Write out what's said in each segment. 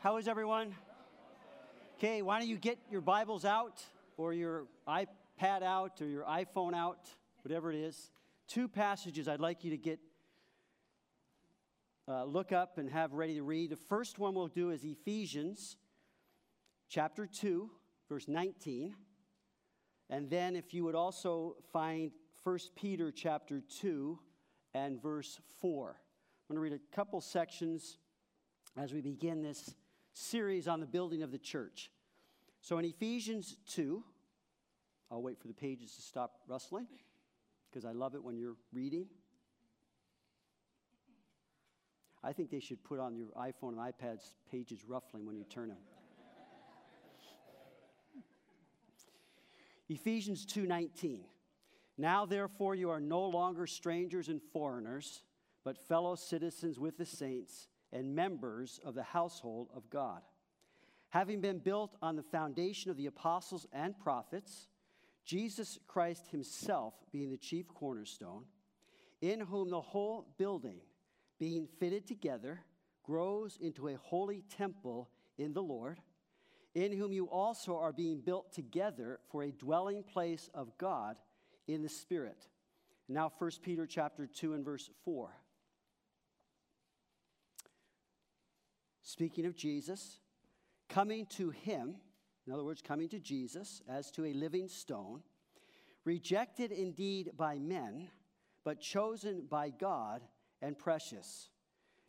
How is everyone? Okay, why don't you get your Bibles out or your iPad out or your iPhone out, whatever it is. Two passages I'd like you to get, uh, look up and have ready to read. The first one we'll do is Ephesians chapter 2, verse 19. And then if you would also find 1 Peter chapter 2 and verse 4. I'm going to read a couple sections as we begin this series on the building of the church. So in Ephesians 2, I'll wait for the pages to stop rustling because I love it when you're reading. I think they should put on your iPhone and iPads pages ruffling when you turn them. Ephesians 2:19 Now therefore you are no longer strangers and foreigners but fellow citizens with the saints and members of the household of God having been built on the foundation of the apostles and prophets Jesus Christ himself being the chief cornerstone in whom the whole building being fitted together grows into a holy temple in the Lord in whom you also are being built together for a dwelling place of God in the Spirit. Now 1 Peter chapter 2 and verse 4. Speaking of Jesus, coming to him, in other words, coming to Jesus as to a living stone, rejected indeed by men, but chosen by God and precious.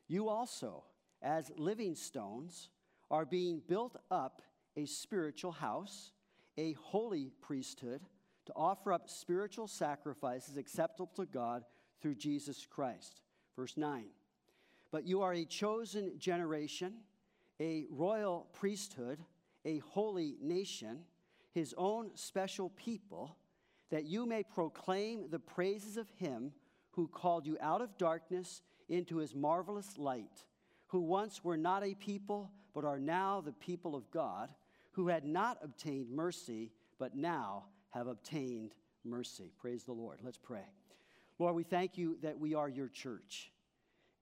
You also, as living stones, are being built up a spiritual house, a holy priesthood, to offer up spiritual sacrifices acceptable to God through Jesus Christ. Verse 9. But you are a chosen generation, a royal priesthood, a holy nation, his own special people, that you may proclaim the praises of him who called you out of darkness into his marvelous light, who once were not a people, but are now the people of God who had not obtained mercy, but now have obtained mercy. Praise the Lord. Let's pray. Lord, we thank you that we are your church.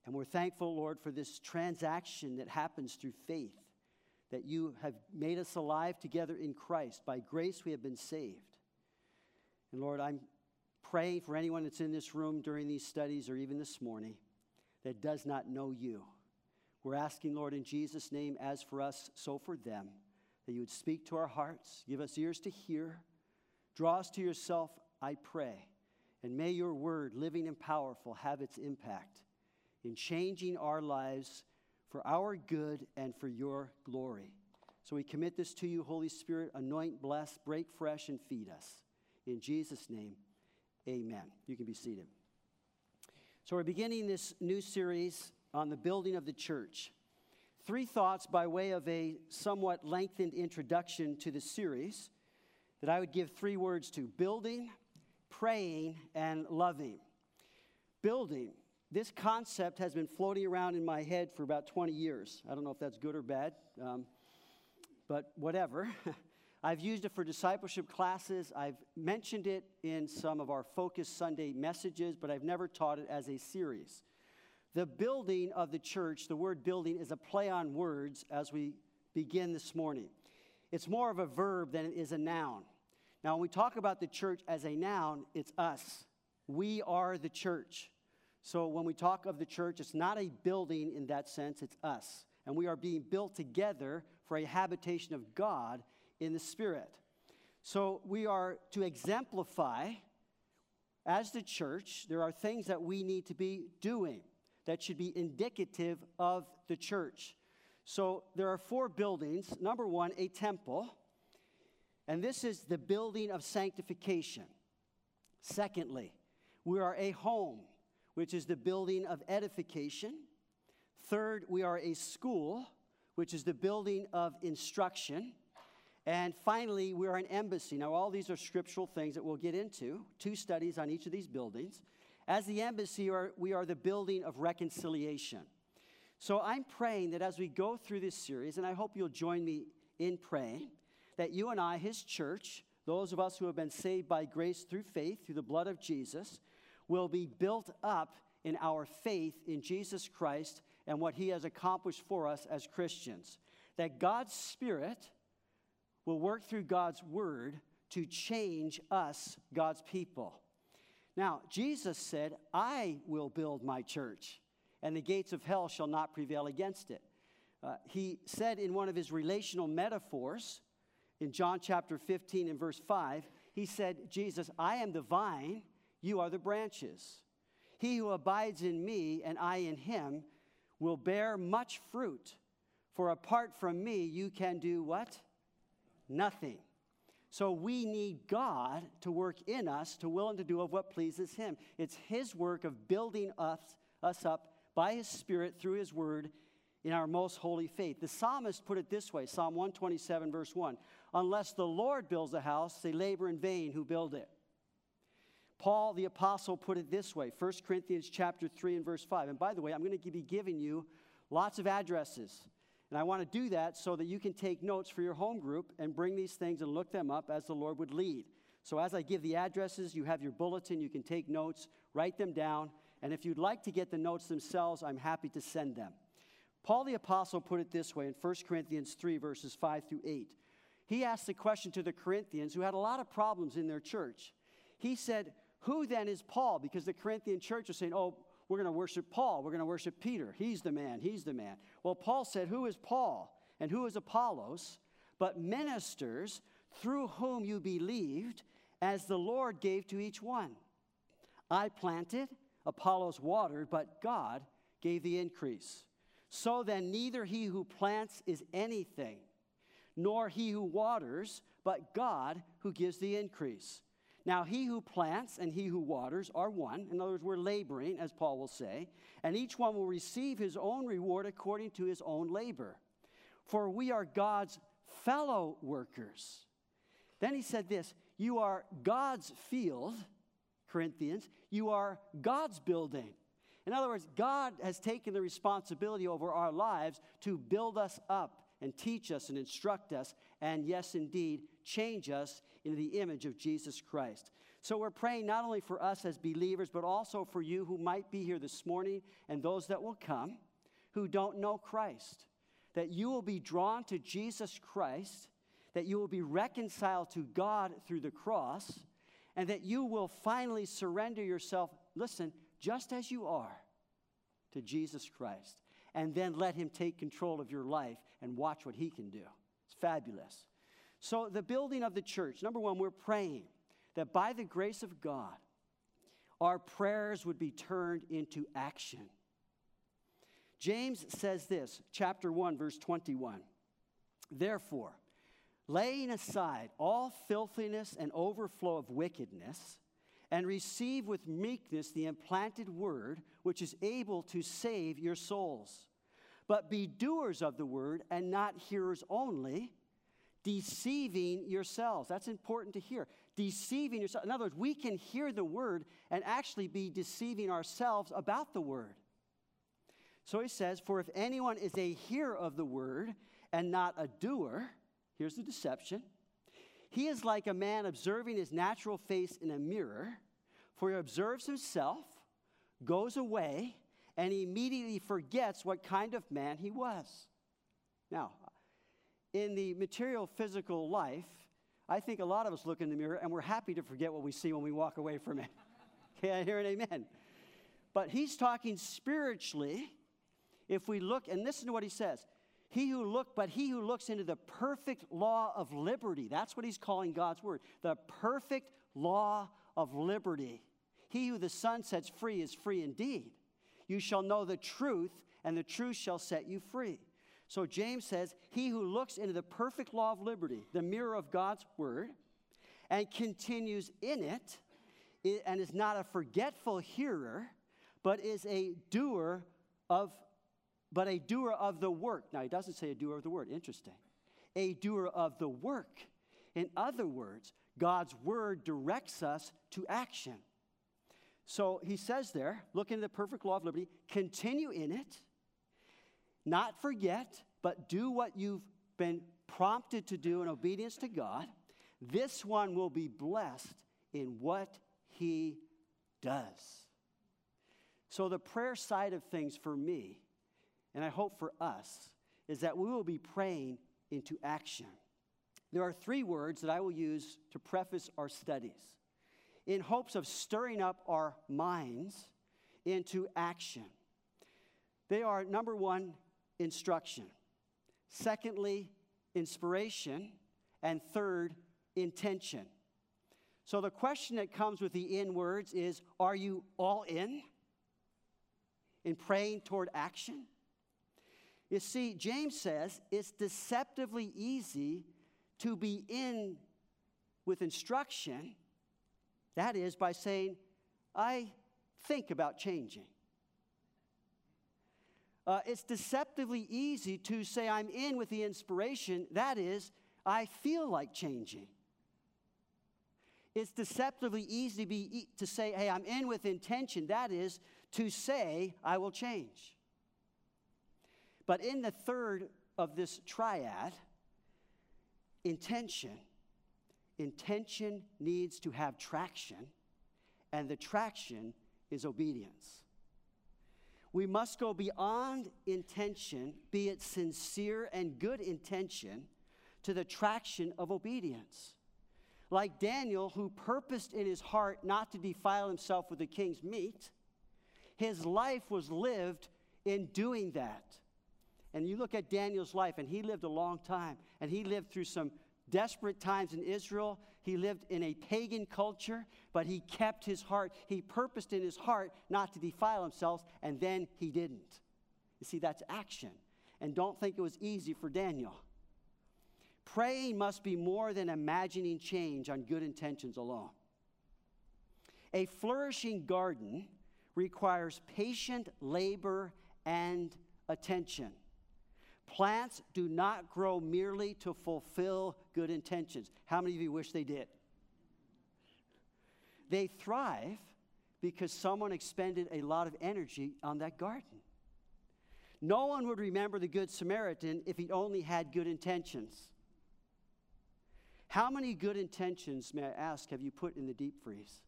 And we're thankful, Lord, for this transaction that happens through faith, that you have made us alive together in Christ. By grace, we have been saved. And Lord, I'm praying for anyone that's in this room during these studies or even this morning that does not know you. We're asking, Lord, in Jesus' name, as for us, so for them that you would speak to our hearts, give us ears to hear, draw us to yourself, I pray. And may your word, living and powerful, have its impact in changing our lives for our good and for your glory. So we commit this to you, Holy Spirit. Anoint, bless, break fresh, and feed us. In Jesus' name, amen. You can be seated. So we're beginning this new series on the building of the church. Three thoughts by way of a somewhat lengthened introduction to the series that I would give three words to building, praying, and loving. Building. This concept has been floating around in my head for about 20 years. I don't know if that's good or bad, um, but whatever. I've used it for discipleship classes. I've mentioned it in some of our Focus Sunday messages, but I've never taught it as a series. The building of the church, the word building is a play on words as we begin this morning. It's more of a verb than it is a noun. Now, when we talk about the church as a noun, it's us. We are the church. So when we talk of the church, it's not a building in that sense, it's us. And we are being built together for a habitation of God in the Spirit. So we are to exemplify, as the church, there are things that we need to be doing that should be indicative of the church. So there are four buildings. Number one, a temple, and this is the building of sanctification. Secondly, we are a home, which is the building of edification. Third, we are a school, which is the building of instruction. And finally, we are an embassy. Now, all these are scriptural things that we'll get into, two studies on each of these buildings. As the embassy, we are the building of reconciliation. So I'm praying that as we go through this series, and I hope you'll join me in praying, that you and I, His church, those of us who have been saved by grace through faith, through the blood of Jesus, will be built up in our faith in Jesus Christ and what he has accomplished for us as Christians. That God's Spirit will work through God's Word to change us, God's people. Now, Jesus said, I will build my church, and the gates of hell shall not prevail against it. Uh, he said in one of his relational metaphors, in John chapter 15 and verse 5, he said, Jesus, I am the vine, you are the branches. He who abides in me and I in him will bear much fruit. For apart from me, you can do what? Nothing. So we need God to work in us to will and to do of what pleases Him. It's His work of building us, us up by His Spirit through His Word in our most holy faith. The psalmist put it this way Psalm 127, verse 1 Unless the Lord builds a house, they labor in vain who build it. Paul the apostle put it this way 1 Corinthians chapter 3 and verse 5. And by the way, I'm going to be giving you lots of addresses. And I want to do that so that you can take notes for your home group and bring these things and look them up as the Lord would lead. So as I give the addresses, you have your bulletin, you can take notes, write them down, and if you'd like to get the notes themselves, I'm happy to send them. Paul the apostle put it this way in 1 Corinthians 3 verses 5 through 8. He asked the question to the Corinthians who had a lot of problems in their church. He said, who then is Paul? Because the Corinthian church was saying, oh, we're going to worship Paul. We're going to worship Peter. He's the man. He's the man. Well, Paul said, Who is Paul and who is Apollos? But ministers through whom you believed, as the Lord gave to each one. I planted, Apollos watered, but God gave the increase. So then, neither he who plants is anything, nor he who waters, but God who gives the increase. Now, he who plants and he who waters are one. In other words, we're laboring, as Paul will say, and each one will receive his own reward according to his own labor. For we are God's fellow workers. Then he said this You are God's field, Corinthians, you are God's building. In other words, God has taken the responsibility over our lives to build us up and teach us and instruct us, and yes, indeed, change us into the image of Jesus Christ. So we're praying not only for us as believers, but also for you who might be here this morning and those that will come who don't know Christ. That you will be drawn to Jesus Christ, that you will be reconciled to God through the cross, and that you will finally surrender yourself, listen, just as you are, to Jesus Christ. And then let Him take control of your life and watch what He can do. It's fabulous. So, the building of the church, number one, we're praying that by the grace of God, our prayers would be turned into action. James says this, chapter 1, verse 21. Therefore, laying aside all filthiness and overflow of wickedness, and receive with meekness the implanted word, which is able to save your souls. But be doers of the word and not hearers only deceiving yourselves. That's important to hear. Deceiving yourself. In other words, we can hear the word and actually be deceiving ourselves about the word. So he says, For if anyone is a hearer of the word and not a doer, here's the deception. He is like a man observing his natural face in a mirror, for he observes himself, goes away, and immediately forgets what kind of man he was. Now, in the material physical life, I think a lot of us look in the mirror and we're happy to forget what we see when we walk away from it. Can I hear an amen? But he's talking spiritually. If we look, and listen to what he says. He who look, but he who looks into the perfect law of liberty, that's what he's calling God's word. The perfect law of liberty. He who the Son sets free is free indeed. You shall know the truth, and the truth shall set you free. So James says, He who looks into the perfect law of liberty, the mirror of God's word, and continues in it, and is not a forgetful hearer, but is a doer of but a doer of the work. Now he doesn't say a doer of the word, interesting. A doer of the work. In other words, God's word directs us to action. So he says there, look into the perfect law of liberty, continue in it, not forget, but do what you've been prompted to do in obedience to God. This one will be blessed in what he does. So, the prayer side of things for me and I hope for us, is that we will be praying into action. There are three words that I will use to preface our studies in hopes of stirring up our minds into action. They are number one, instruction, secondly, inspiration, and third, intention. So the question that comes with the in words is Are you all in? In praying toward action? You see, James says it's deceptively easy to be in with instruction. That is, by saying, I think about changing. Uh, it's deceptively easy to say, I'm in with the inspiration. That is, I feel like changing. It's deceptively easy to, be, to say, hey, I'm in with intention. That is, to say, I will change. But in the third of this triad, intention, intention needs to have traction, and the traction is obedience. We must go beyond intention, be it sincere and good intention, to the traction of obedience. Like Daniel, who purposed in his heart not to defile himself with the king's meat, his life was lived in doing that. And you look at Daniel's life, and he lived a long time, and he lived through some desperate times in Israel. He lived in a pagan culture, but he kept his heart. He purposed in his heart not to defile himself, and then he didn't. You see, that's action. And don't think it was easy for Daniel. Praying must be more than imagining change on good intentions alone. A flourishing garden requires patient labor and attention. Plants do not grow merely to fulfill good intentions. How many of you wish they did? They thrive because someone expended a lot of energy on that garden. No one would remember the Good Samaritan if he only had good intentions. How many good intentions, may I ask, have you put in the deep freeze?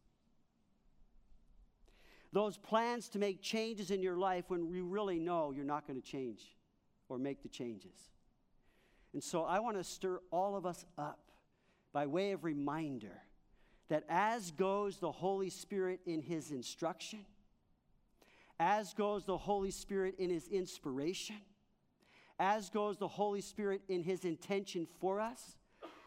Those plans to make changes in your life when you really know you're not going to change or make the changes. And so I want to stir all of us up by way of reminder that as goes the Holy Spirit in his instruction, as goes the Holy Spirit in his inspiration, as goes the Holy Spirit in his intention for us,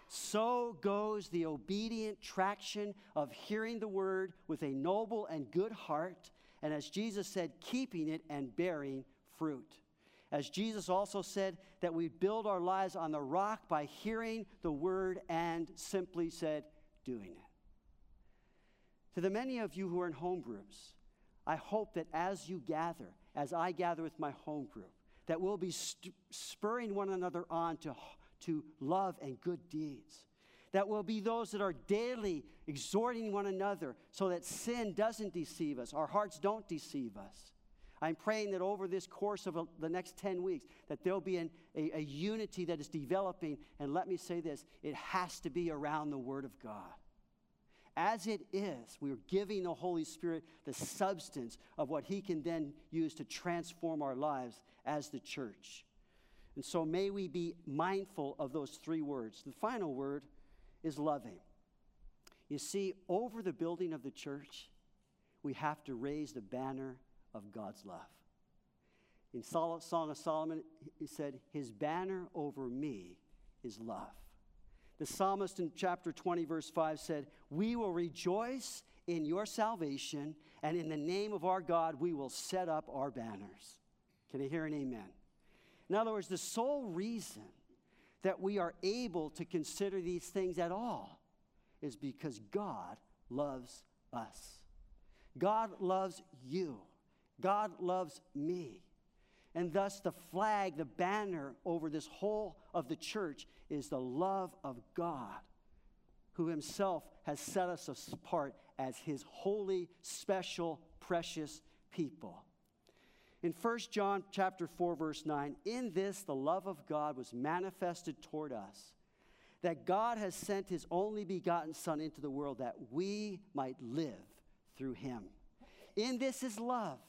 so goes the obedient traction of hearing the word with a noble and good heart, and as Jesus said, keeping it and bearing fruit. As Jesus also said, that we build our lives on the rock by hearing the word and simply said, doing it. To the many of you who are in home groups, I hope that as you gather, as I gather with my home group, that we'll be st- spurring one another on to, to love and good deeds. That will be those that are daily exhorting one another so that sin doesn't deceive us, our hearts don't deceive us. I'm praying that over this course of a, the next 10 weeks, that there'll be an, a, a unity that is developing. And let me say this it has to be around the Word of God. As it is, we're giving the Holy Spirit the substance of what He can then use to transform our lives as the church. And so may we be mindful of those three words. The final word is loving. You see, over the building of the church, we have to raise the banner of God's love. In Song of Solomon, he said, His banner over me is love. The psalmist in chapter 20, verse 5 said, We will rejoice in your salvation, and in the name of our God, we will set up our banners. Can I hear an amen? In other words, the sole reason that we are able to consider these things at all is because God loves us. God loves you. God loves me. And thus, the flag, the banner over this whole of the church is the love of God, who himself has set us apart as his holy, special, precious people. In 1 John chapter 4 verse 9, in this the love of God was manifested toward us, that God has sent his only begotten son into the world that we might live through him. In this is love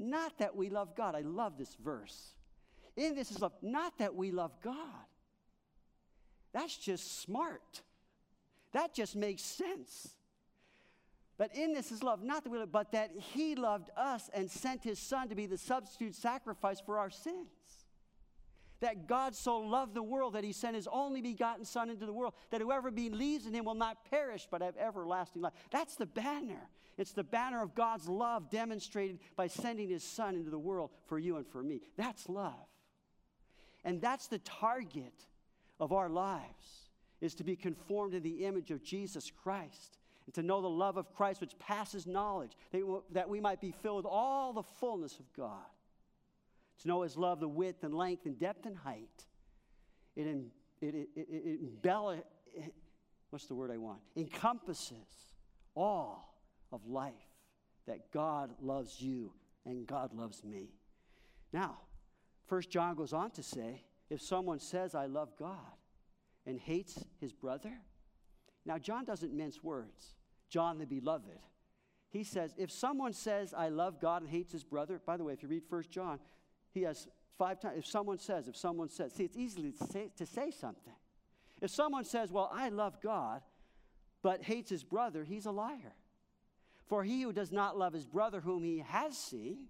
not that we love God. I love this verse. In this is love, not that we love God. That's just smart. That just makes sense. But in this is love, not that we love, but that He loved us and sent His Son to be the substitute sacrifice for our sins. That God so loved the world that He sent His only begotten Son into the world, that whoever believes in Him will not perish but have everlasting life. That's the banner. It's the banner of God's love demonstrated by sending His Son into the world for you and for me. That's love. And that's the target of our lives is to be conformed to the image of Jesus Christ and to know the love of Christ which passes knowledge, that we might be filled with all the fullness of God. To know his love, the width and length and depth and height. It, it, it, it, it what's the word I want? Encompasses all of life that God loves you and God loves me. Now, First John goes on to say, if someone says, I love God, and hates his brother, now John doesn't mince words. John the beloved. He says, if someone says, I love God and hates his brother, by the way, if you read First John, he has five times, if someone says, if someone says, see, it's easy to say, to say something. If someone says, well, I love God, but hates his brother, he's a liar. For he who does not love his brother whom he has seen,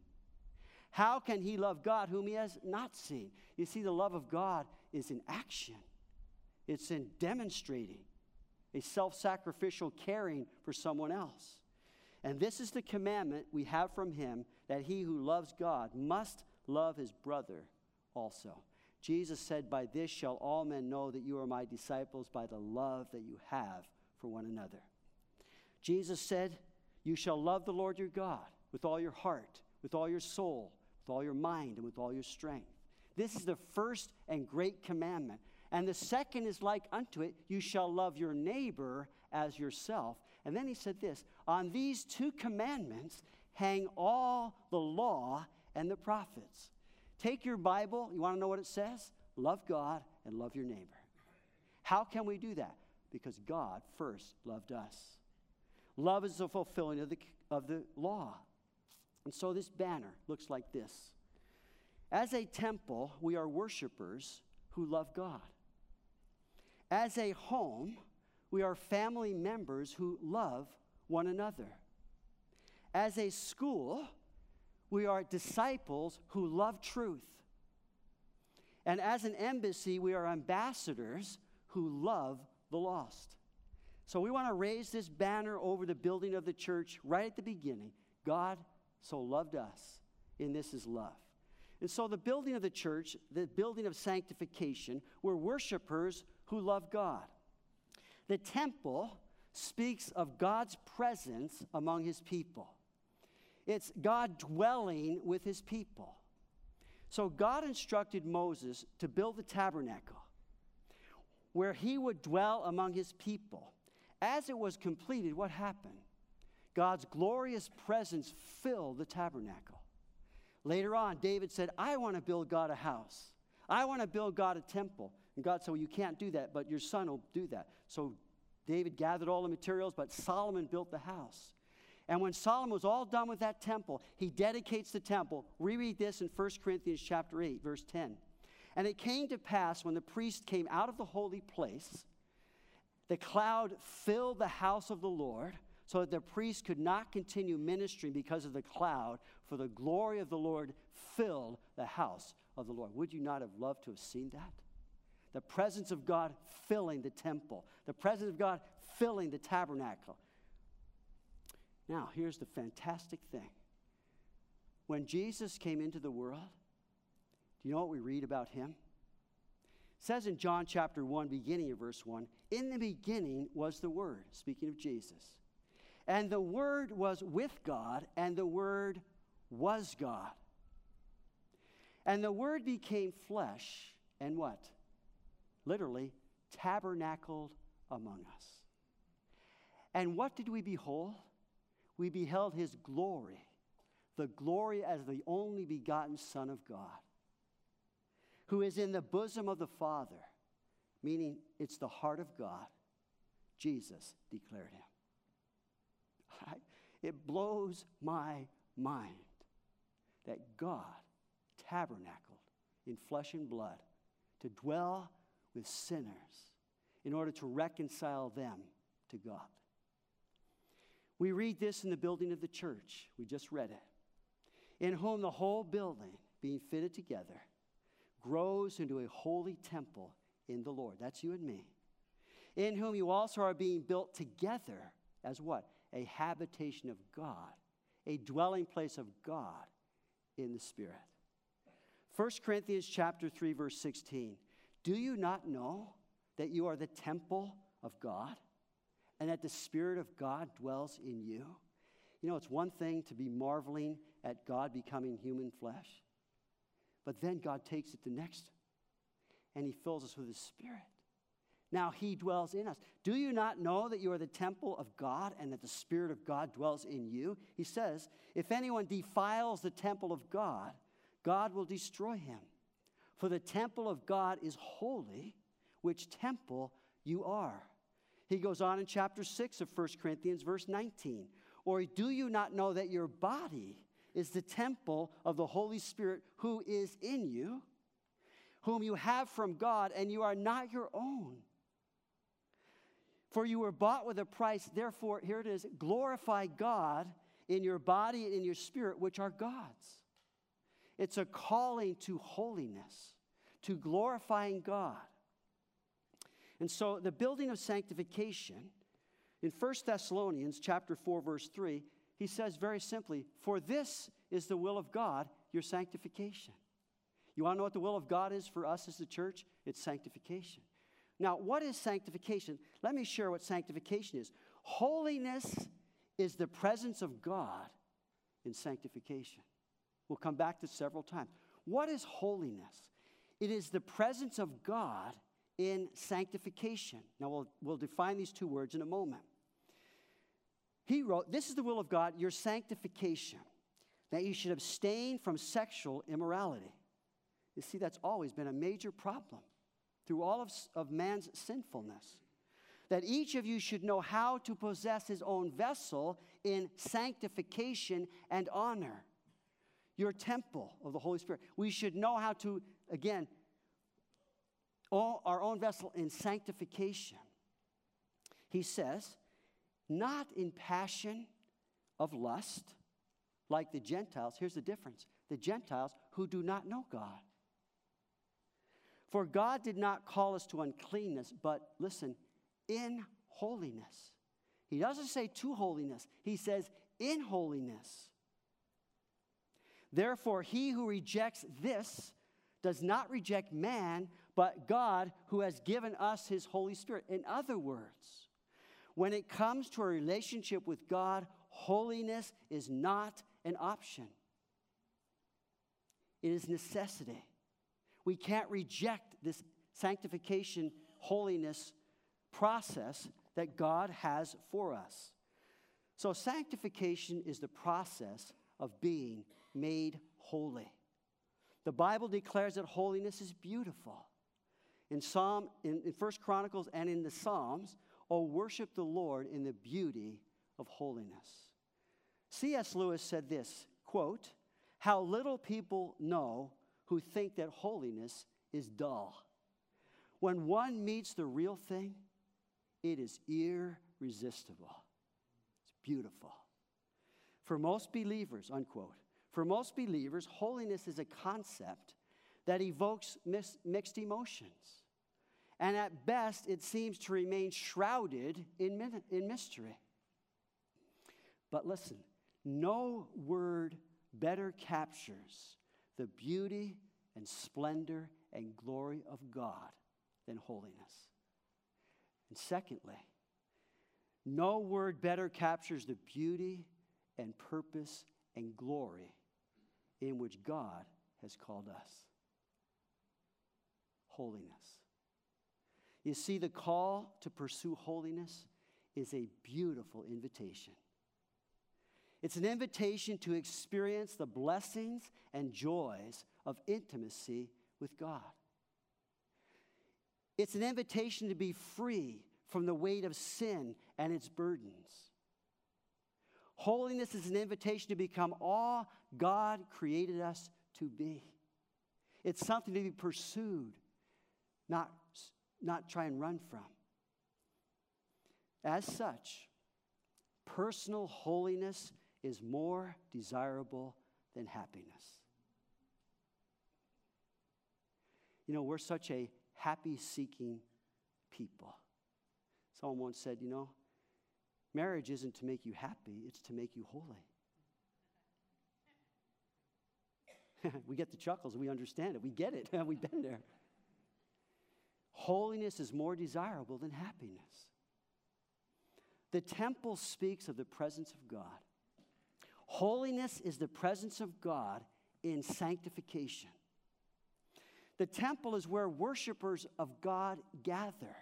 how can he love God whom he has not seen? You see, the love of God is in action, it's in demonstrating a self sacrificial caring for someone else. And this is the commandment we have from him that he who loves God must love his brother also. Jesus said, By this shall all men know that you are my disciples, by the love that you have for one another. Jesus said, You shall love the Lord your God with all your heart, with all your soul, with all your mind, and with all your strength. This is the first and great commandment. And the second is like unto it you shall love your neighbor as yourself. And then he said this on these two commandments hang all the law and the prophets. Take your Bible, you want to know what it says? Love God and love your neighbor. How can we do that? Because God first loved us. Love is the fulfilling of the, of the law. And so this banner looks like this As a temple, we are worshipers who love God. As a home, we are family members who love one another. As a school, we are disciples who love truth. And as an embassy, we are ambassadors who love the lost. So we want to raise this banner over the building of the church right at the beginning. God so loved us, and this is love. And so the building of the church, the building of sanctification, we're worshipers who love God. The temple speaks of God's presence among his people, it's God dwelling with his people. So God instructed Moses to build the tabernacle where he would dwell among his people. As it was completed, what happened? God's glorious presence filled the tabernacle. Later on, David said, I want to build God a house. I want to build God a temple. And God said, Well, you can't do that, but your son will do that. So David gathered all the materials, but Solomon built the house. And when Solomon was all done with that temple, he dedicates the temple. Reread this in 1 Corinthians chapter 8, verse 10. And it came to pass when the priest came out of the holy place, the cloud filled the house of the Lord, so that the priest could not continue ministering because of the cloud, for the glory of the Lord filled the house of the Lord. Would you not have loved to have seen that? the presence of God filling the temple, the presence of God filling the tabernacle. Now, here's the fantastic thing. When Jesus came into the world, do you know what we read about him? Says in John chapter 1, beginning of verse 1, in the beginning was the Word, speaking of Jesus. And the Word was with God, and the Word was God. And the Word became flesh, and what? literally, tabernacled among us. And what did we behold? We beheld his glory, the glory as the only begotten Son of God, who is in the bosom of the Father, meaning it's the heart of God. Jesus declared him. It blows my mind that God tabernacled in flesh and blood to dwell with sinners in order to reconcile them to God. We read this in the building of the church. We just read it. In whom the whole building, being fitted together, grows into a holy temple in the Lord. That's you and me. In whom you also are being built together as what? A habitation of God, a dwelling place of God in the Spirit. 1 Corinthians chapter 3 verse 16. Do you not know that you are the temple of God? and that the Spirit of God dwells in you. You know, it's one thing to be marveling at God becoming human flesh, but then God takes it the next and He fills us with His Spirit. Now He dwells in us. Do you not know that you are the temple of God and that the Spirit of God dwells in you? He says, If anyone defiles the temple of God, God will destroy him. For the temple of God is holy, which temple you are. He goes on in chapter 6 of 1 Corinthians, verse 19. Or do you not know that your body is the temple of the Holy Spirit who is in you, whom you have from God, and you are not your own? For you were bought with a price, therefore, here it is glorify God in your body and in your spirit, which are God's. It's a calling to holiness, to glorifying God. And so the building of sanctification, in 1 Thessalonians chapter 4, verse 3, he says very simply, For this is the will of God, your sanctification. You want to know what the will of God is for us as the church? It's sanctification. Now, what is sanctification? Let me share what sanctification is. Holiness is the presence of God in sanctification. We'll come back to several times. What is holiness? It is the presence of God in sanctification. Now, we'll, we'll define these two words in a moment. He wrote, This is the will of God, your sanctification, that you should abstain from sexual immorality. You see, that's always been a major problem through all of, of man's sinfulness. That each of you should know how to possess his own vessel in sanctification and honor. Your temple of the Holy Spirit. We should know how to, again, our own vessel in sanctification. He says, not in passion of lust like the Gentiles. Here's the difference the Gentiles who do not know God. For God did not call us to uncleanness, but listen, in holiness. He doesn't say to holiness, he says in holiness. Therefore, he who rejects this does not reject man, but God who has given us his Holy Spirit. In other words, when it comes to a relationship with God, holiness is not an option, it is necessity. We can't reject this sanctification, holiness process that God has for us. So, sanctification is the process of being made holy. The Bible declares that holiness is beautiful in Psalm, in, in First Chronicles and in the Psalms, oh, worship the Lord in the beauty of holiness. C.S. Lewis said this quote, How little people know who think that holiness is dull. When one meets the real thing, it is irresistible. It's beautiful. For most believers, unquote, for most believers, holiness is a concept that evokes mis- mixed emotions and at best it seems to remain shrouded in, in mystery. But listen, no word better captures the beauty and splendor and glory of God than holiness. And secondly, no word better captures the beauty and purpose and glory in which God has called us holiness. You see, the call to pursue holiness is a beautiful invitation. It's an invitation to experience the blessings and joys of intimacy with God. It's an invitation to be free from the weight of sin and its burdens. Holiness is an invitation to become all God created us to be. It's something to be pursued, not, not try and run from. As such, personal holiness is more desirable than happiness. You know, we're such a happy seeking people. Someone once said, you know, marriage isn't to make you happy, it's to make you holy. we get the chuckles, we understand it, we get it, we've been there. Holiness is more desirable than happiness. The temple speaks of the presence of God. Holiness is the presence of God in sanctification. The temple is where worshipers of God gather.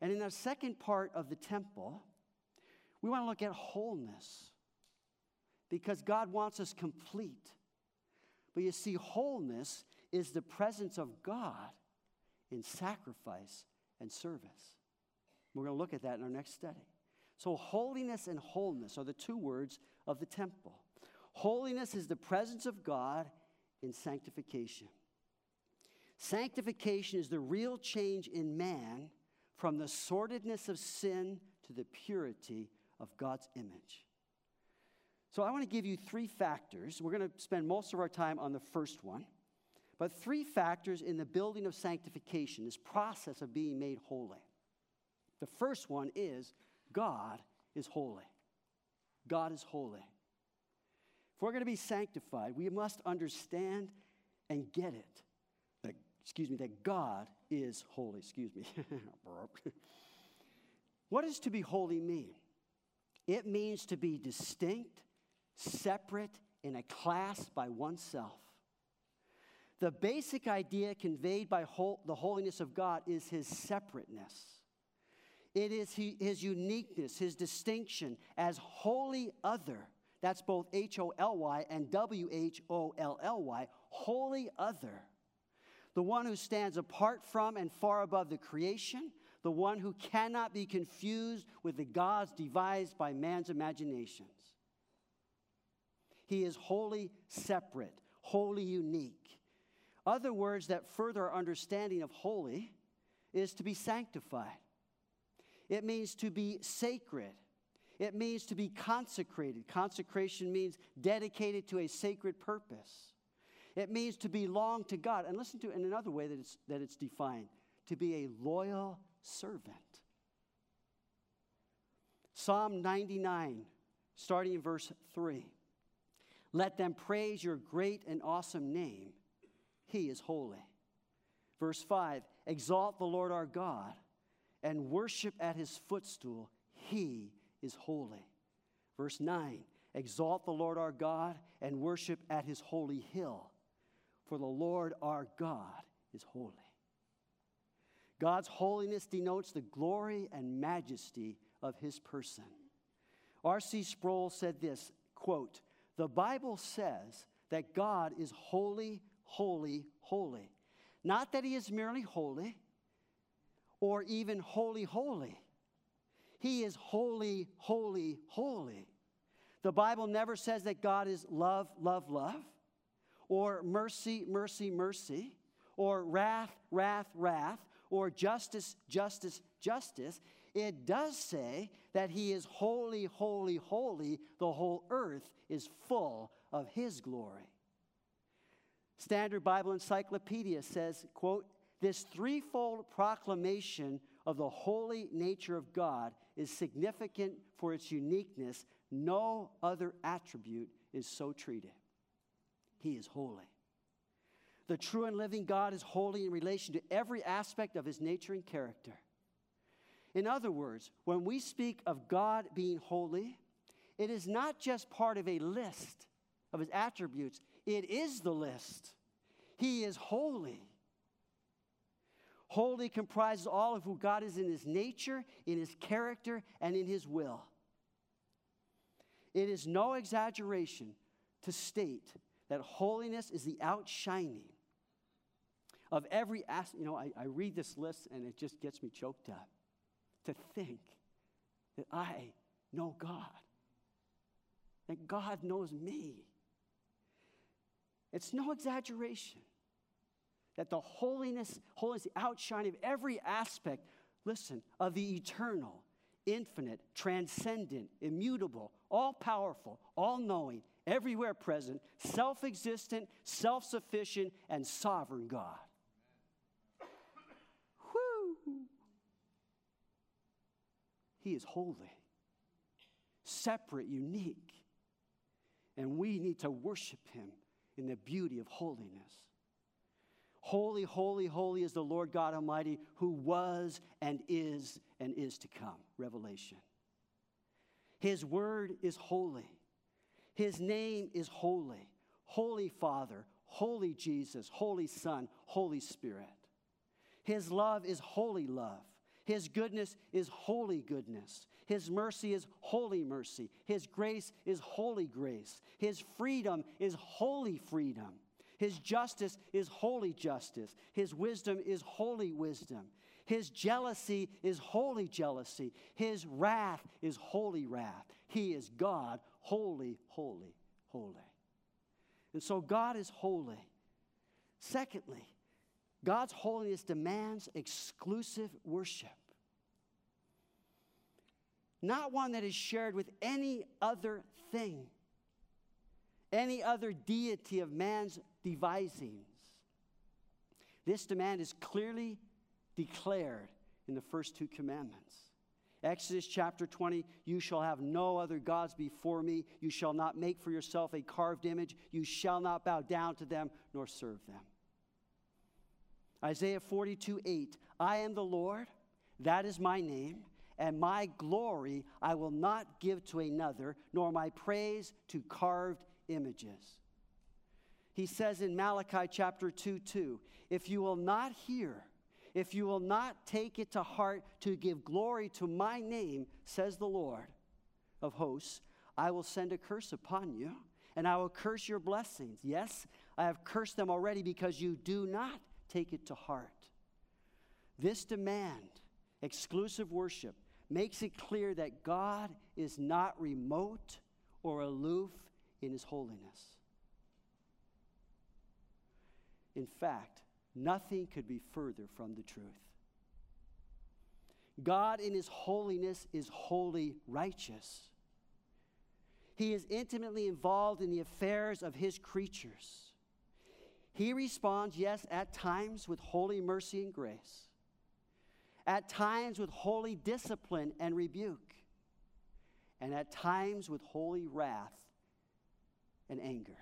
And in the second part of the temple, we want to look at wholeness because God wants us complete. But you see, wholeness is the presence of God in sacrifice and service. We're going to look at that in our next study. So, holiness and wholeness are the two words of the temple. Holiness is the presence of God in sanctification. Sanctification is the real change in man from the sordidness of sin to the purity of God's image. So, I want to give you three factors. We're going to spend most of our time on the first one, but three factors in the building of sanctification, this process of being made holy. The first one is God is holy. God is holy. If we're going to be sanctified, we must understand and get it That, excuse me, that God is holy. Excuse me. what does to be holy mean? It means to be distinct, separate, in a class by oneself. The basic idea conveyed by the holiness of God is his separateness. It is his uniqueness, his distinction as holy other. That's both H O L Y and W H O L L Y, holy other the one who stands apart from and far above the creation, the one who cannot be confused with the gods devised by man's imaginations. He is wholly separate, wholly unique. Other words that further our understanding of holy is to be sanctified. It means to be sacred. It means to be consecrated. Consecration means dedicated to a sacred purpose. It means to belong to God. And listen to in another way that it's, that it's defined to be a loyal servant. Psalm 99, starting in verse 3. Let them praise your great and awesome name. He is holy. Verse 5 Exalt the Lord our God and worship at his footstool. He is holy. Verse 9 Exalt the Lord our God and worship at his holy hill for the Lord our God is holy. God's holiness denotes the glory and majesty of his person. R.C. Sproul said this quote, The Bible says that God is holy, holy, holy. Not that he is merely holy or even holy, holy. He is holy, holy, holy. The Bible never says that God is love, love, love or mercy, mercy, mercy, or wrath, wrath, wrath, or justice, justice, justice, it does say that he is holy, holy, holy. The whole earth is full of his glory. Standard Bible Encyclopedia says, quote, this threefold proclamation of the holy nature of God is significant for its uniqueness. No other attribute is so treated. He is holy. The true and living God is holy in relation to every aspect of his nature and character. In other words, when we speak of God being holy, it is not just part of a list of his attributes, it is the list. He is holy. Holy comprises all of who God is in his nature, in his character, and in his will. It is no exaggeration to state that holiness is the outshining of every aspect. You know, I, I read this list and it just gets me choked up to think that I know God, that God knows me. It's no exaggeration That the holiness, holiness, the outshine of every aspect, listen, of the eternal, infinite, transcendent, immutable, all powerful, all knowing, everywhere present, self existent, self sufficient, and sovereign God. Whoo! He is holy, separate, unique. And we need to worship him in the beauty of holiness. Holy, holy, holy is the Lord God Almighty who was and is and is to come. Revelation. His word is holy. His name is holy. Holy Father, Holy Jesus, Holy Son, Holy Spirit. His love is holy love. His goodness is holy goodness. His mercy is holy mercy. His grace is holy grace. His freedom is holy freedom. His justice is holy justice. His wisdom is holy wisdom. His jealousy is holy jealousy. His wrath is holy wrath. He is God, holy, holy, holy. And so God is holy. Secondly, God's holiness demands exclusive worship. Not one that is shared with any other thing, any other deity of man's devisings. This demand is clearly declared in the first two commandments. Exodus chapter 20, you shall have no other gods before me. You shall not make for yourself a carved image. You shall not bow down to them nor serve them. Isaiah 42, 8, I am the Lord, that is my name, and my glory I will not give to another, nor my praise to carved images. He says in Malachi chapter 2, 2, if you will not hear, if you will not take it to heart to give glory to my name, says the Lord of hosts, I will send a curse upon you, and I will curse your blessings. Yes, I have cursed them already because you do not take it to heart. This demand, exclusive worship, makes it clear that God is not remote or aloof in his holiness. In fact, Nothing could be further from the truth. God, in His holiness, is wholly righteous. He is intimately involved in the affairs of His creatures. He responds, yes, at times with holy mercy and grace, at times with holy discipline and rebuke, and at times with holy wrath and anger.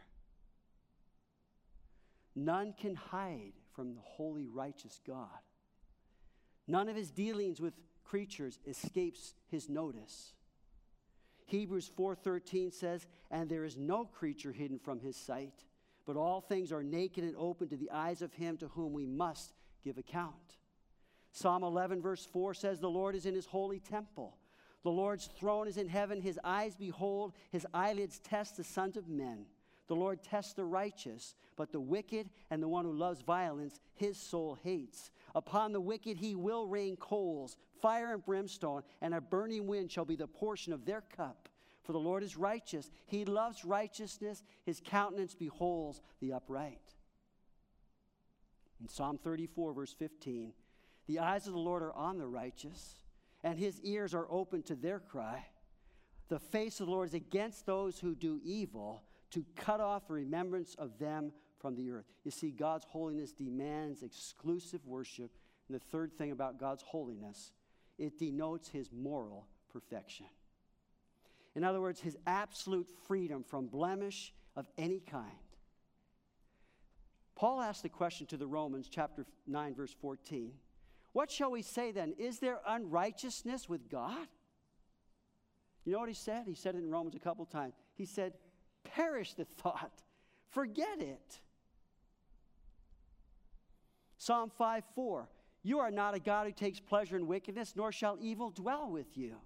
None can hide from the holy, righteous God. None of his dealings with creatures escapes his notice. Hebrews 4:13 says, "And there is no creature hidden from his sight, but all things are naked and open to the eyes of him to whom we must give account." Psalm 11 verse 4 says, "The Lord is in his holy temple. The Lord's throne is in heaven. His eyes behold, his eyelids test the sons of men." The Lord tests the righteous, but the wicked and the one who loves violence, his soul hates. Upon the wicked he will rain coals, fire and brimstone, and a burning wind shall be the portion of their cup. For the Lord is righteous. He loves righteousness. His countenance beholds the upright. In Psalm 34, verse 15, the eyes of the Lord are on the righteous, and his ears are open to their cry. The face of the Lord is against those who do evil to cut off the remembrance of them from the earth. You see, God's holiness demands exclusive worship. And the third thing about God's holiness, it denotes his moral perfection. In other words, his absolute freedom from blemish of any kind. Paul asked the question to the Romans, chapter 9, verse 14. What shall we say then? Is there unrighteousness with God? You know what he said? He said it in Romans a couple times. He said, Perish the thought, forget it. Psalm 5 4 You are not a God who takes pleasure in wickedness, nor shall evil dwell with you.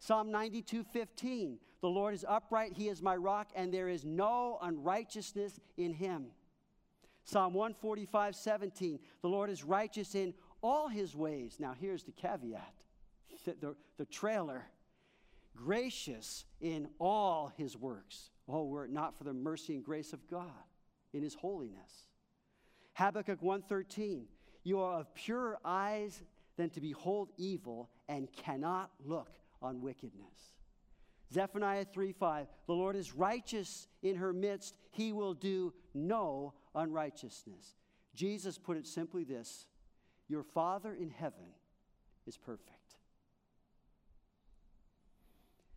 Psalm 92 15 The Lord is upright, he is my rock, and there is no unrighteousness in him. Psalm 145 17 The Lord is righteous in all his ways. Now, here's the caveat the, the, the trailer gracious in all his works. Oh, were it not for the mercy and grace of God in his holiness. Habakkuk 1:13, you are of purer eyes than to behold evil and cannot look on wickedness. Zephaniah 3:5, the Lord is righteous in her midst, he will do no unrighteousness. Jesus put it simply this, your Father in heaven is perfect.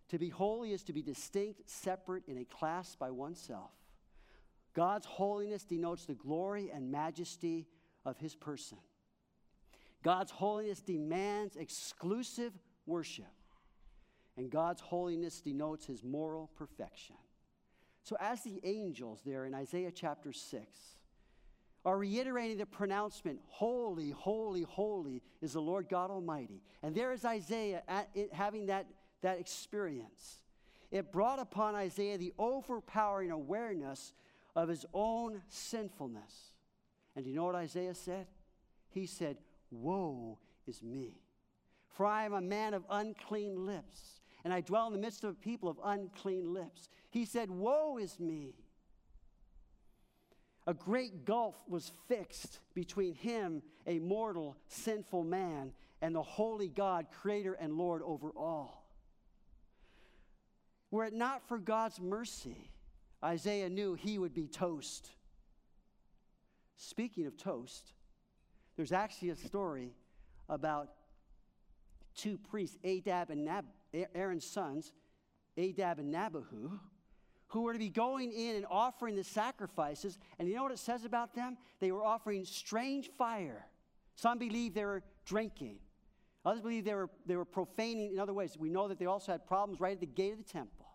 To be holy is to be distinct, separate, in a class by oneself. God's holiness denotes the glory and majesty of his person. God's holiness demands exclusive worship, and God's holiness denotes his moral perfection. So, as the angels there in Isaiah chapter 6 are reiterating the pronouncement, Holy, holy, holy is the Lord God Almighty, and there is Isaiah it, having that, that experience. It brought upon Isaiah the overpowering awareness of his own sinfulness. And do you know what Isaiah said? He said, Woe is me, for I am a man of unclean lips, and I dwell in the midst of a people of unclean lips. He said, Woe is me. A great gulf was fixed between him, a mortal, sinful man, and the holy God, creator and Lord over all. Were it not for God's mercy, Isaiah knew he would be toast. Speaking of toast, there's actually a story about two priests, Adab and Nab, Aaron's sons, Adab and Nabahu, who were to be going in and offering the sacrifices. And you know what it says about them? They were offering strange fire. Some believe they were drinking. Others believe they were, they were profaning in other ways. We know that they also had problems right at the gate of the temple.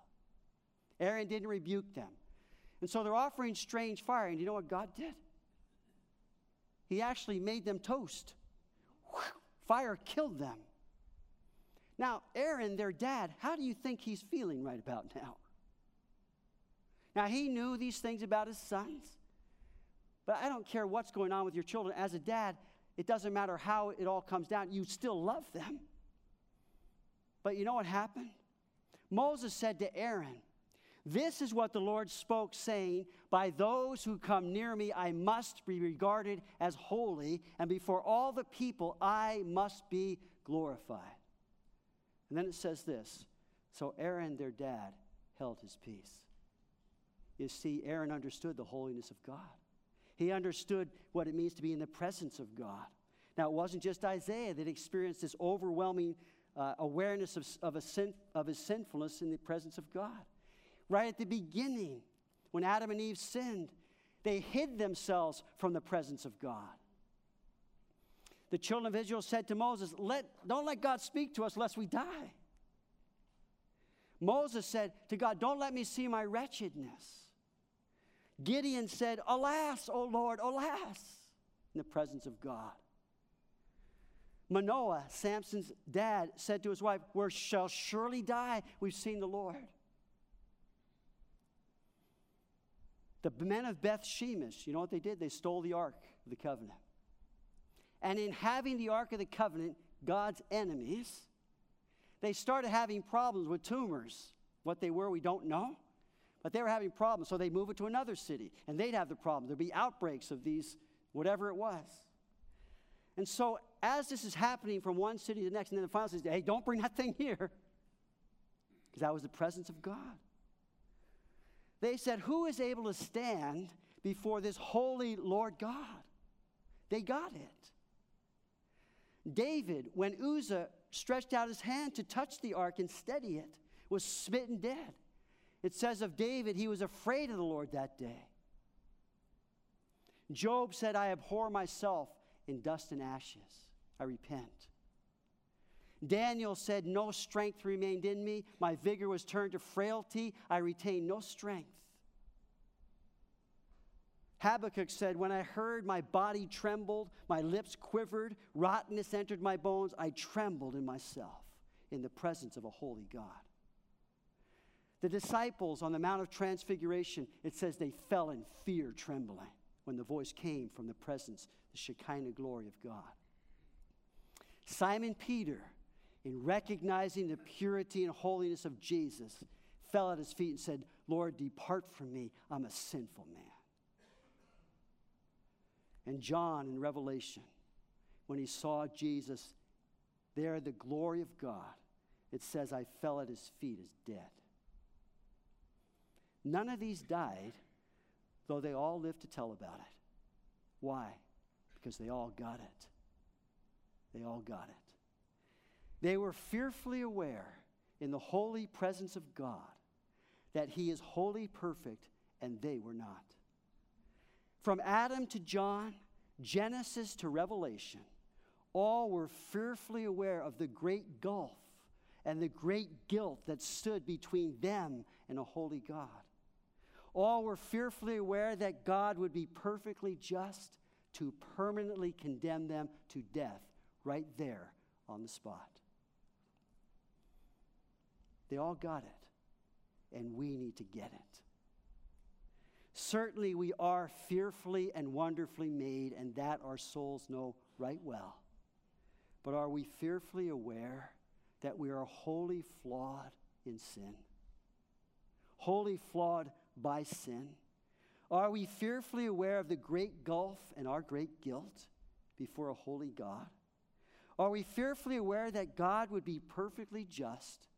Aaron didn't rebuke them. And so they're offering strange fire. And you know what God did? He actually made them toast. Fire killed them. Now, Aaron, their dad, how do you think he's feeling right about now? Now, he knew these things about his sons. But I don't care what's going on with your children. As a dad, it doesn't matter how it all comes down, you still love them. But you know what happened? Moses said to Aaron, this is what the Lord spoke, saying, By those who come near me, I must be regarded as holy, and before all the people, I must be glorified. And then it says this So Aaron, their dad, held his peace. You see, Aaron understood the holiness of God, he understood what it means to be in the presence of God. Now, it wasn't just Isaiah that experienced this overwhelming uh, awareness of, of, sin, of his sinfulness in the presence of God right at the beginning, when Adam and Eve sinned, they hid themselves from the presence of God. The children of Israel said to Moses, let, Don't let God speak to us lest we die. Moses said to God, Don't let me see my wretchedness. Gideon said, Alas, O Lord, alas, in the presence of God. Manoah, Samson's dad, said to his wife, We shall surely die. We've seen the Lord. The men of Beth Shemesh, you know what they did? They stole the Ark of the Covenant. And in having the Ark of the Covenant, God's enemies, they started having problems with tumors. What they were, we don't know. But they were having problems, so they move it to another city, and they'd have the problem. There'd be outbreaks of these, whatever it was. And so, as this is happening from one city to the next, and then the final says, hey, don't bring that thing here. Because that was the presence of God. They said, Who is able to stand before this holy Lord God? They got it. David, when Uzzah stretched out his hand to touch the ark and steady it, was smitten dead. It says of David, he was afraid of the Lord that day. Job said, I abhor myself in dust and ashes. I repent. Daniel said, No strength remained in me. My vigor was turned to frailty. I retained no strength. Habakkuk said, When I heard, my body trembled, my lips quivered, rottenness entered my bones. I trembled in myself in the presence of a holy God. The disciples on the Mount of Transfiguration, it says they fell in fear, trembling, when the voice came from the presence, the Shekinah glory of God. Simon Peter, in recognizing the purity and holiness of Jesus, fell at his feet and said, Lord, depart from me. I'm a sinful man. And John in Revelation, when he saw Jesus there, the glory of God, it says, I fell at his feet as dead. None of these died, though they all lived to tell about it. Why? Because they all got it. They all got it. They were fearfully aware in the holy presence of God that He is wholly perfect, and they were not. From Adam to John, Genesis to Revelation, all were fearfully aware of the great gulf and the great guilt that stood between them and a holy God. All were fearfully aware that God would be perfectly just to permanently condemn them to death right there on the spot. They all got it, and we need to get it. Certainly, we are fearfully and wonderfully made, and that our souls know right well. But are we fearfully aware that we are wholly flawed in sin? Wholly flawed by sin? Are we fearfully aware of the great gulf and our great guilt before a holy God? Are we fearfully aware that God would be perfectly just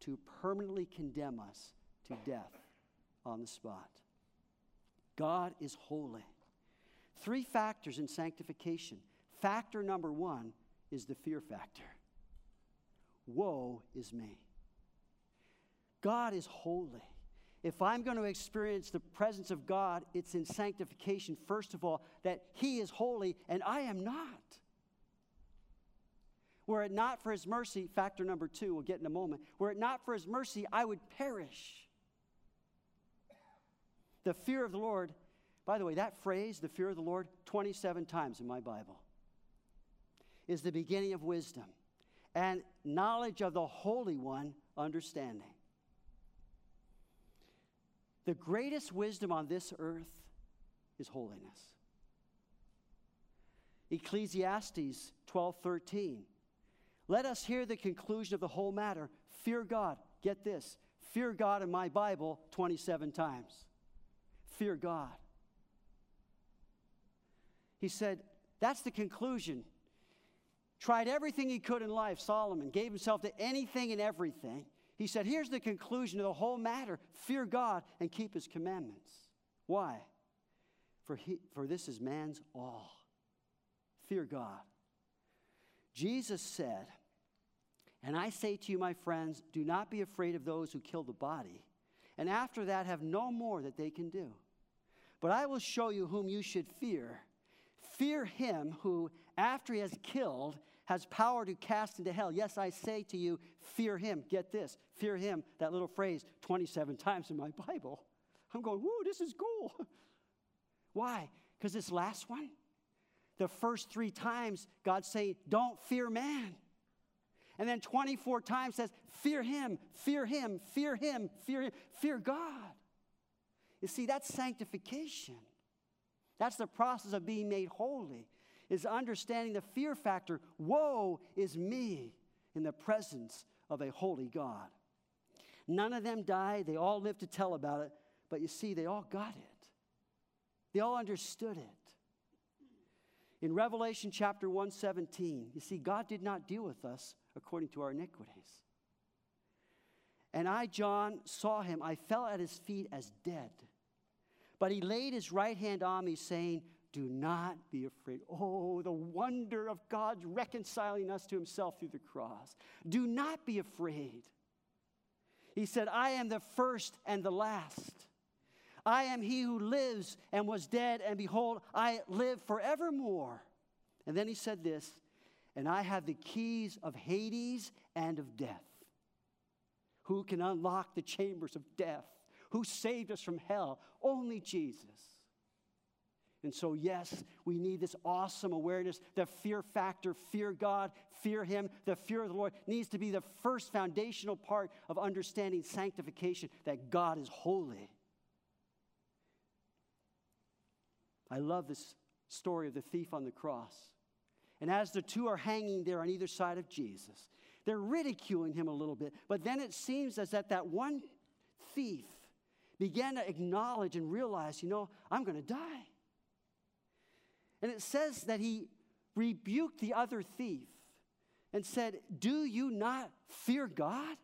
to permanently condemn us to death on the spot? God is holy. Three factors in sanctification. Factor number one is the fear factor. Woe is me. God is holy. If I'm going to experience the presence of God, it's in sanctification, first of all, that He is holy and I am not. Were it not for His mercy, factor number two, we'll get in a moment, were it not for His mercy, I would perish. The fear of the Lord, by the way, that phrase, the fear of the Lord, 27 times in my Bible, is the beginning of wisdom and knowledge of the Holy One, understanding. The greatest wisdom on this earth is holiness. Ecclesiastes 12:13. Let us hear the conclusion of the whole matter. Fear God. Get this. Fear God in my Bible 27 times fear God. He said, That's the conclusion. Tried everything he could in life, Solomon gave himself to anything and everything. He said, Here's the conclusion of the whole matter fear God and keep his commandments. Why? For, he, for this is man's all. Fear God. Jesus said, And I say to you, my friends, do not be afraid of those who kill the body, and after that have no more that they can do. But I will show you whom you should fear. Fear him who, after he has killed, has power to cast into hell. Yes, I say to you, fear him. Get this fear him, that little phrase, 27 times in my Bible. I'm going, whoo, this is cool. Why? Because this last one, the first three times, God's saying, don't fear man. And then 24 times says, fear him, fear him, fear him, fear him, fear God. You see, that's sanctification. That's the process of being made holy, is understanding the fear factor. Woe is me in the presence of a holy God. None of them died. They all lived to tell about it. But you see, they all got it, they all understood it. In Revelation chapter 117, you see, God did not deal with us according to our iniquities. And I, John, saw him. I fell at his feet as dead. But he laid his right hand on me, saying, Do not be afraid. Oh, the wonder of God's reconciling us to himself through the cross. Do not be afraid. He said, I am the first and the last. I am he who lives and was dead, and behold, I live forevermore. And then he said this, and I have the keys of Hades and of death. Who can unlock the chambers of death? Who saved us from hell? Only Jesus. And so, yes, we need this awesome awareness. The fear factor, fear God, fear Him, the fear of the Lord needs to be the first foundational part of understanding sanctification that God is holy. I love this story of the thief on the cross. And as the two are hanging there on either side of Jesus, they're ridiculing him a little bit. But then it seems as that that one thief began to acknowledge and realize, you know, I'm going to die. And it says that he rebuked the other thief and said, Do you not fear God?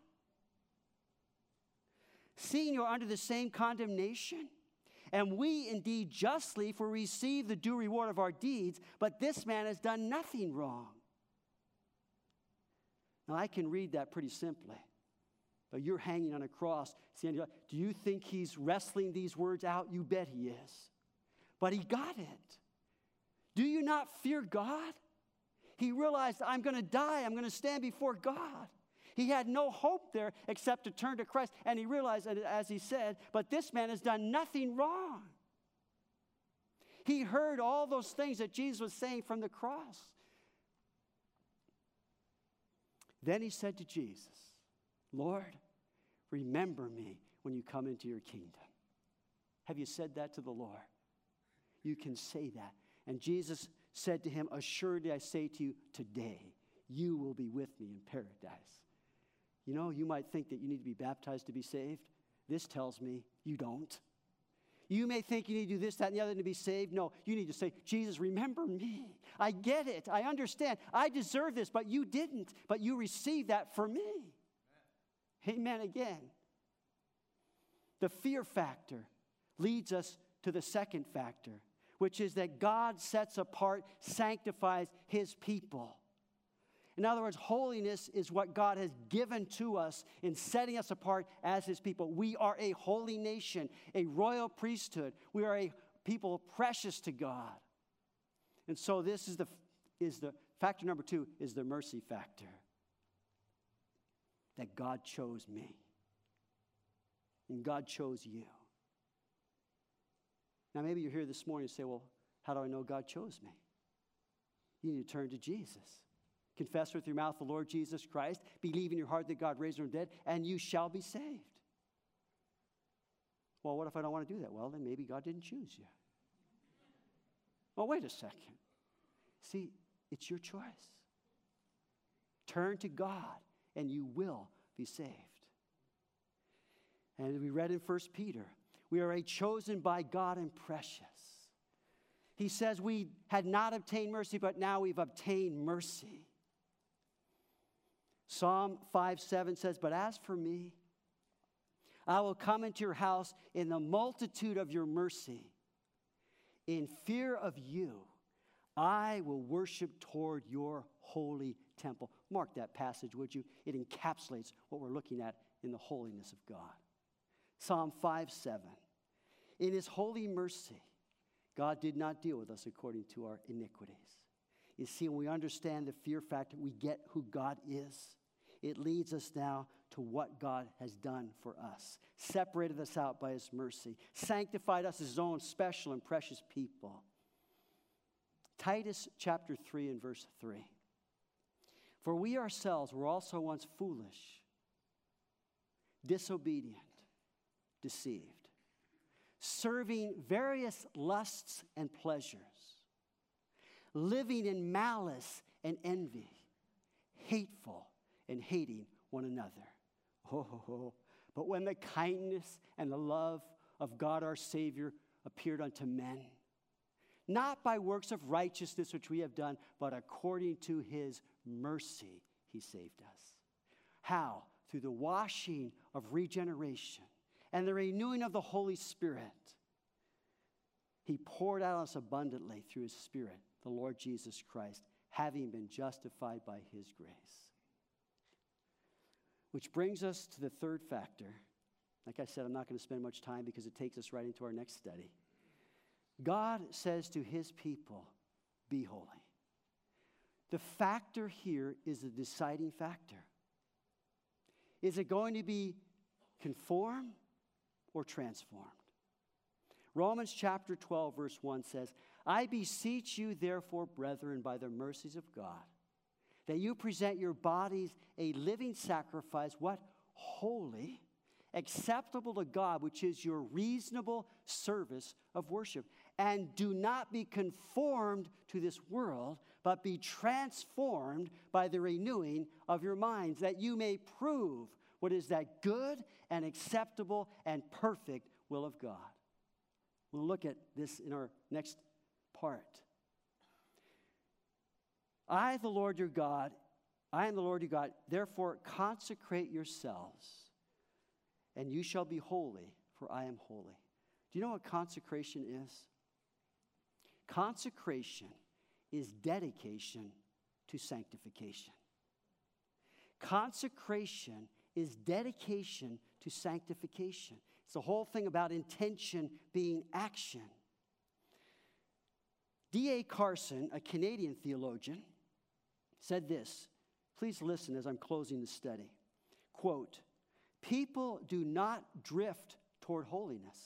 Seeing you're under the same condemnation? And we indeed justly, for receive the due reward of our deeds, but this man has done nothing wrong. Now, I can read that pretty simply, but you're hanging on a cross. Do you think he's wrestling these words out? You bet he is. But he got it. Do you not fear God? He realized, I'm going to die, I'm going to stand before God. He had no hope there except to turn to Christ. And he realized, as he said, but this man has done nothing wrong. He heard all those things that Jesus was saying from the cross. Then he said to Jesus, Lord, remember me when you come into your kingdom. Have you said that to the Lord? You can say that. And Jesus said to him, Assuredly I say to you, today you will be with me in paradise. You know, you might think that you need to be baptized to be saved. This tells me you don't. You may think you need to do this, that, and the other to be saved. No, you need to say, Jesus, remember me. I get it. I understand. I deserve this, but you didn't. But you received that for me. Amen, again. The fear factor leads us to the second factor, which is that God sets apart, sanctifies his people. In other words, holiness is what God has given to us in setting us apart as His people. We are a holy nation, a royal priesthood. We are a people precious to God. And so, this is the, is the factor number two is the mercy factor that God chose me, and God chose you. Now, maybe you're here this morning and say, Well, how do I know God chose me? You need to turn to Jesus. Confess with your mouth the Lord Jesus Christ, believe in your heart that God raised him from the dead, and you shall be saved. Well, what if I don't want to do that? Well, then maybe God didn't choose you. Well, wait a second. See, it's your choice. Turn to God, and you will be saved. And we read in 1 Peter, we are a chosen by God and precious. He says we had not obtained mercy, but now we've obtained mercy. Psalm 5 7 says, But as for me, I will come into your house in the multitude of your mercy. In fear of you, I will worship toward your holy temple. Mark that passage, would you? It encapsulates what we're looking at in the holiness of God. Psalm 5 7. In his holy mercy, God did not deal with us according to our iniquities. You see, when we understand the fear factor, we get who God is it leads us now to what God has done for us. Separated us out by His mercy, sanctified us as His own special and precious people. Titus chapter 3 and verse 3. For we ourselves were also once foolish, disobedient, deceived, serving various lusts and pleasures, living in malice and envy, hateful and hating one another. Oh, but when the kindness and the love of God our Savior appeared unto men, not by works of righteousness which we have done, but according to his mercy, he saved us. How? Through the washing of regeneration and the renewing of the Holy Spirit. He poured out us abundantly through his Spirit, the Lord Jesus Christ, having been justified by his grace. Which brings us to the third factor. Like I said, I'm not going to spend much time because it takes us right into our next study. God says to his people, Be holy. The factor here is the deciding factor. Is it going to be conform or transformed? Romans chapter 12, verse 1 says, I beseech you, therefore, brethren, by the mercies of God that you present your bodies a living sacrifice, what? Holy, acceptable to God, which is your reasonable service of worship. And do not be conformed to this world, but be transformed by the renewing of your minds, that you may prove what is that good and acceptable and perfect will of God. We'll look at this in our next part. I, the Lord your God, I am the Lord your God, therefore consecrate yourselves, and you shall be holy, for I am holy. Do you know what consecration is? Consecration is dedication to sanctification. Consecration is dedication to sanctification. It's the whole thing about intention being action. D.A. Carson, a Canadian theologian, said this. Please listen as I'm closing the study. Quote People do not drift toward holiness.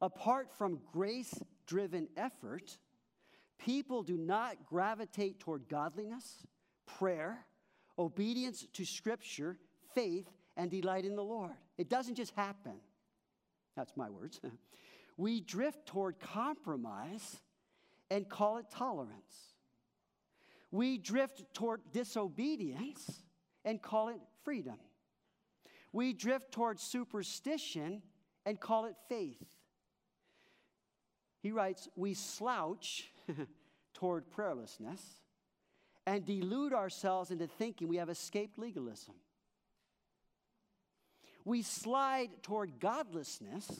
Apart from grace driven effort, people do not gravitate toward godliness, prayer, obedience to Scripture, faith, and delight in the Lord. It doesn't just happen. That's my words. we drift toward compromise and call it tolerance. We drift toward disobedience and call it freedom. We drift toward superstition and call it faith. He writes, We slouch toward prayerlessness and delude ourselves into thinking we have escaped legalism. We slide toward godlessness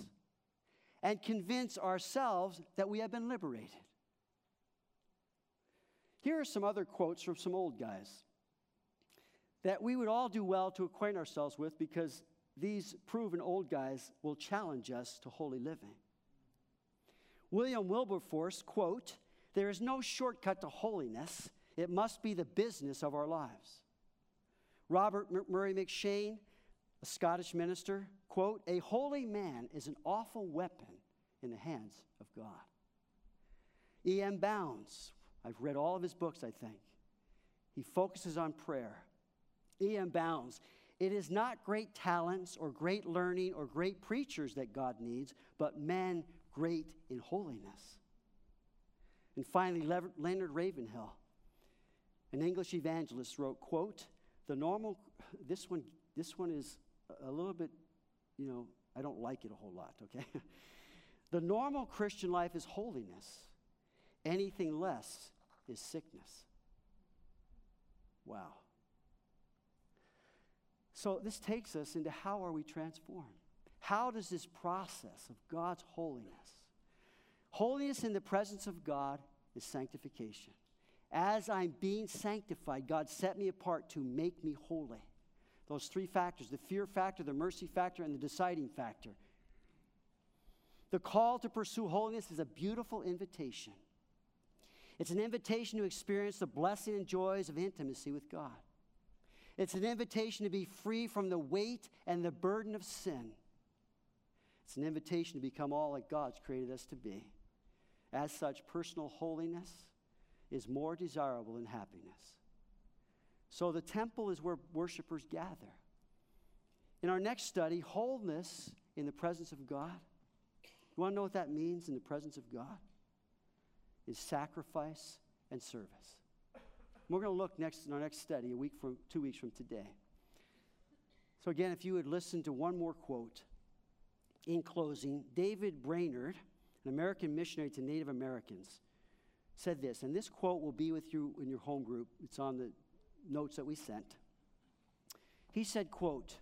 and convince ourselves that we have been liberated. Here are some other quotes from some old guys that we would all do well to acquaint ourselves with because these proven old guys will challenge us to holy living. William Wilberforce, quote, there is no shortcut to holiness. It must be the business of our lives. Robert Murray M'Cheyne, a Scottish minister, quote, a holy man is an awful weapon in the hands of God. E.M. Bounds, I've read all of his books, I think. He focuses on prayer. E.M. Bounds, it is not great talents or great learning or great preachers that God needs, but men great in holiness. And finally, Leonard Ravenhill, an English evangelist, wrote, quote, the normal, this one, this one is a little bit, you know, I don't like it a whole lot, okay? the normal Christian life is holiness. Anything less is sickness. Wow. So this takes us into how are we transformed? How does this process of God's holiness Holiness in the presence of God is sanctification. As I'm being sanctified, God set me apart to make me holy. Those three factors the fear factor, the mercy factor, and the deciding factor. The call to pursue holiness is a beautiful invitation. It's an invitation to experience the blessing and joys of intimacy with God. It's an invitation to be free from the weight and the burden of sin. It's an invitation to become all that God's created us to be. As such, personal holiness is more desirable than happiness. So the temple is where worshipers gather. In our next study, wholeness in the presence of God. You want to know what that means in the presence of God? Is sacrifice and service. We're going to look next in our next study, a week from two weeks from today. So again, if you would listen to one more quote in closing, David Brainerd an American missionary to Native Americans, said this, and this quote will be with you in your home group. It's on the notes that we sent. He said, quote,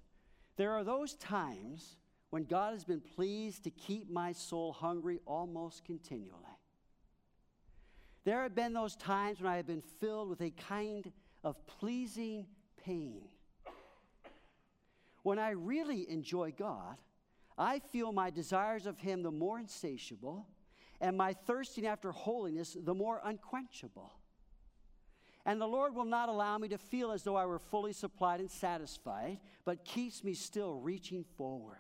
There are those times when God has been pleased to keep my soul hungry almost continually. There have been those times when I have been filled with a kind of pleasing pain. When I really enjoy God, I feel my desires of Him the more insatiable, and my thirsting after holiness the more unquenchable. And the Lord will not allow me to feel as though I were fully supplied and satisfied, but keeps me still reaching forward.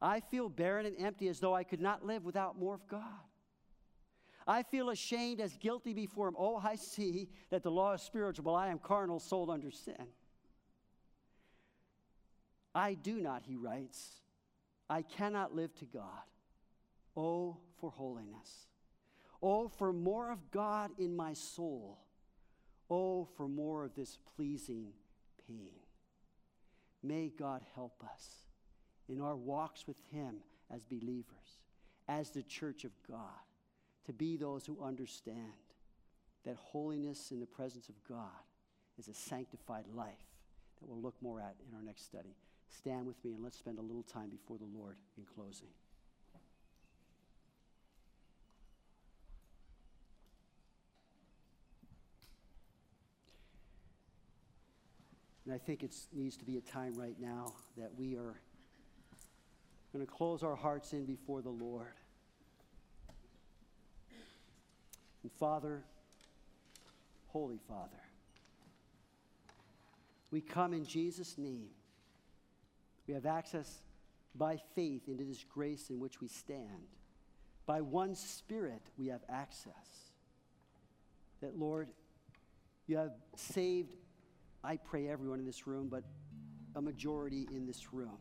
I feel barren and empty as though I could not live without more of God. I feel ashamed as guilty before Him. Oh, I see that the law is spiritual, but I am carnal, sold under sin. I do not, he writes. I cannot live to God. Oh, for holiness. Oh, for more of God in my soul. Oh, for more of this pleasing pain. May God help us in our walks with Him as believers, as the church of God, to be those who understand that holiness in the presence of God is a sanctified life that we'll look more at in our next study. Stand with me and let's spend a little time before the Lord in closing. And I think it needs to be a time right now that we are going to close our hearts in before the Lord. And Father, Holy Father, we come in Jesus' name. We have access by faith into this grace in which we stand. By one Spirit, we have access. That, Lord, you have saved I pray everyone in this room, but a majority in this room.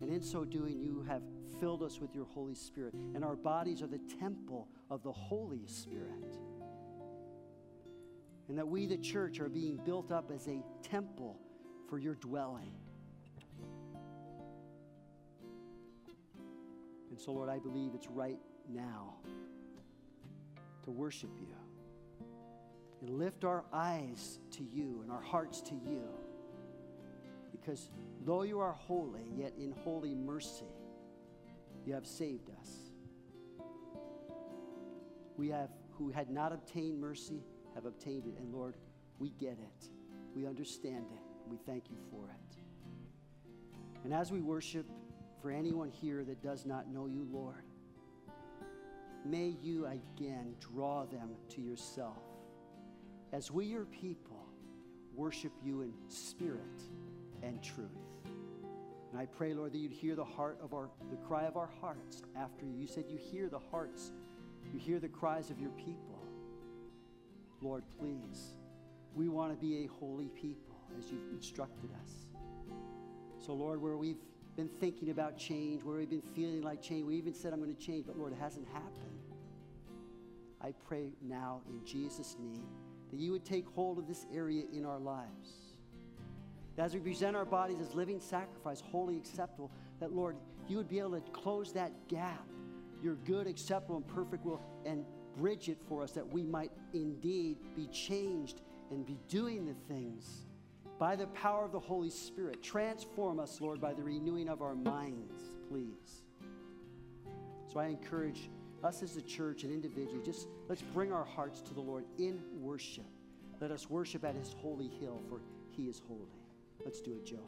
And in so doing, you have filled us with your Holy Spirit. And our bodies are the temple of the Holy Spirit. And that we, the church, are being built up as a temple for your dwelling. And so, Lord, I believe it's right now to worship you and lift our eyes to you and our hearts to you. Because though you are holy, yet in holy mercy, you have saved us. We have, who had not obtained mercy, have obtained it. And Lord, we get it. We understand it. We thank you for it. And as we worship, for anyone here that does not know you, Lord, may you again draw them to yourself as we, your people, worship you in spirit and truth. And I pray, Lord, that you'd hear the heart of our, the cry of our hearts after you. You said you hear the hearts, you hear the cries of your people. Lord, please, we want to be a holy people as you've instructed us. So, Lord, where we've been thinking about change, where we've been feeling like change, we even said, I'm going to change, but Lord, it hasn't happened. I pray now in Jesus' name that you would take hold of this area in our lives. That As we present our bodies as living sacrifice, holy, acceptable, that Lord, you would be able to close that gap, your good, acceptable, and perfect will, and bridge it for us that we might indeed be changed and be doing the things by the power of the Holy Spirit. Transform us, Lord, by the renewing of our minds, please. So I encourage us as a church and individually, just let's bring our hearts to the Lord in worship. Let us worship at his holy hill, for he is holy. Let's do it, Joe.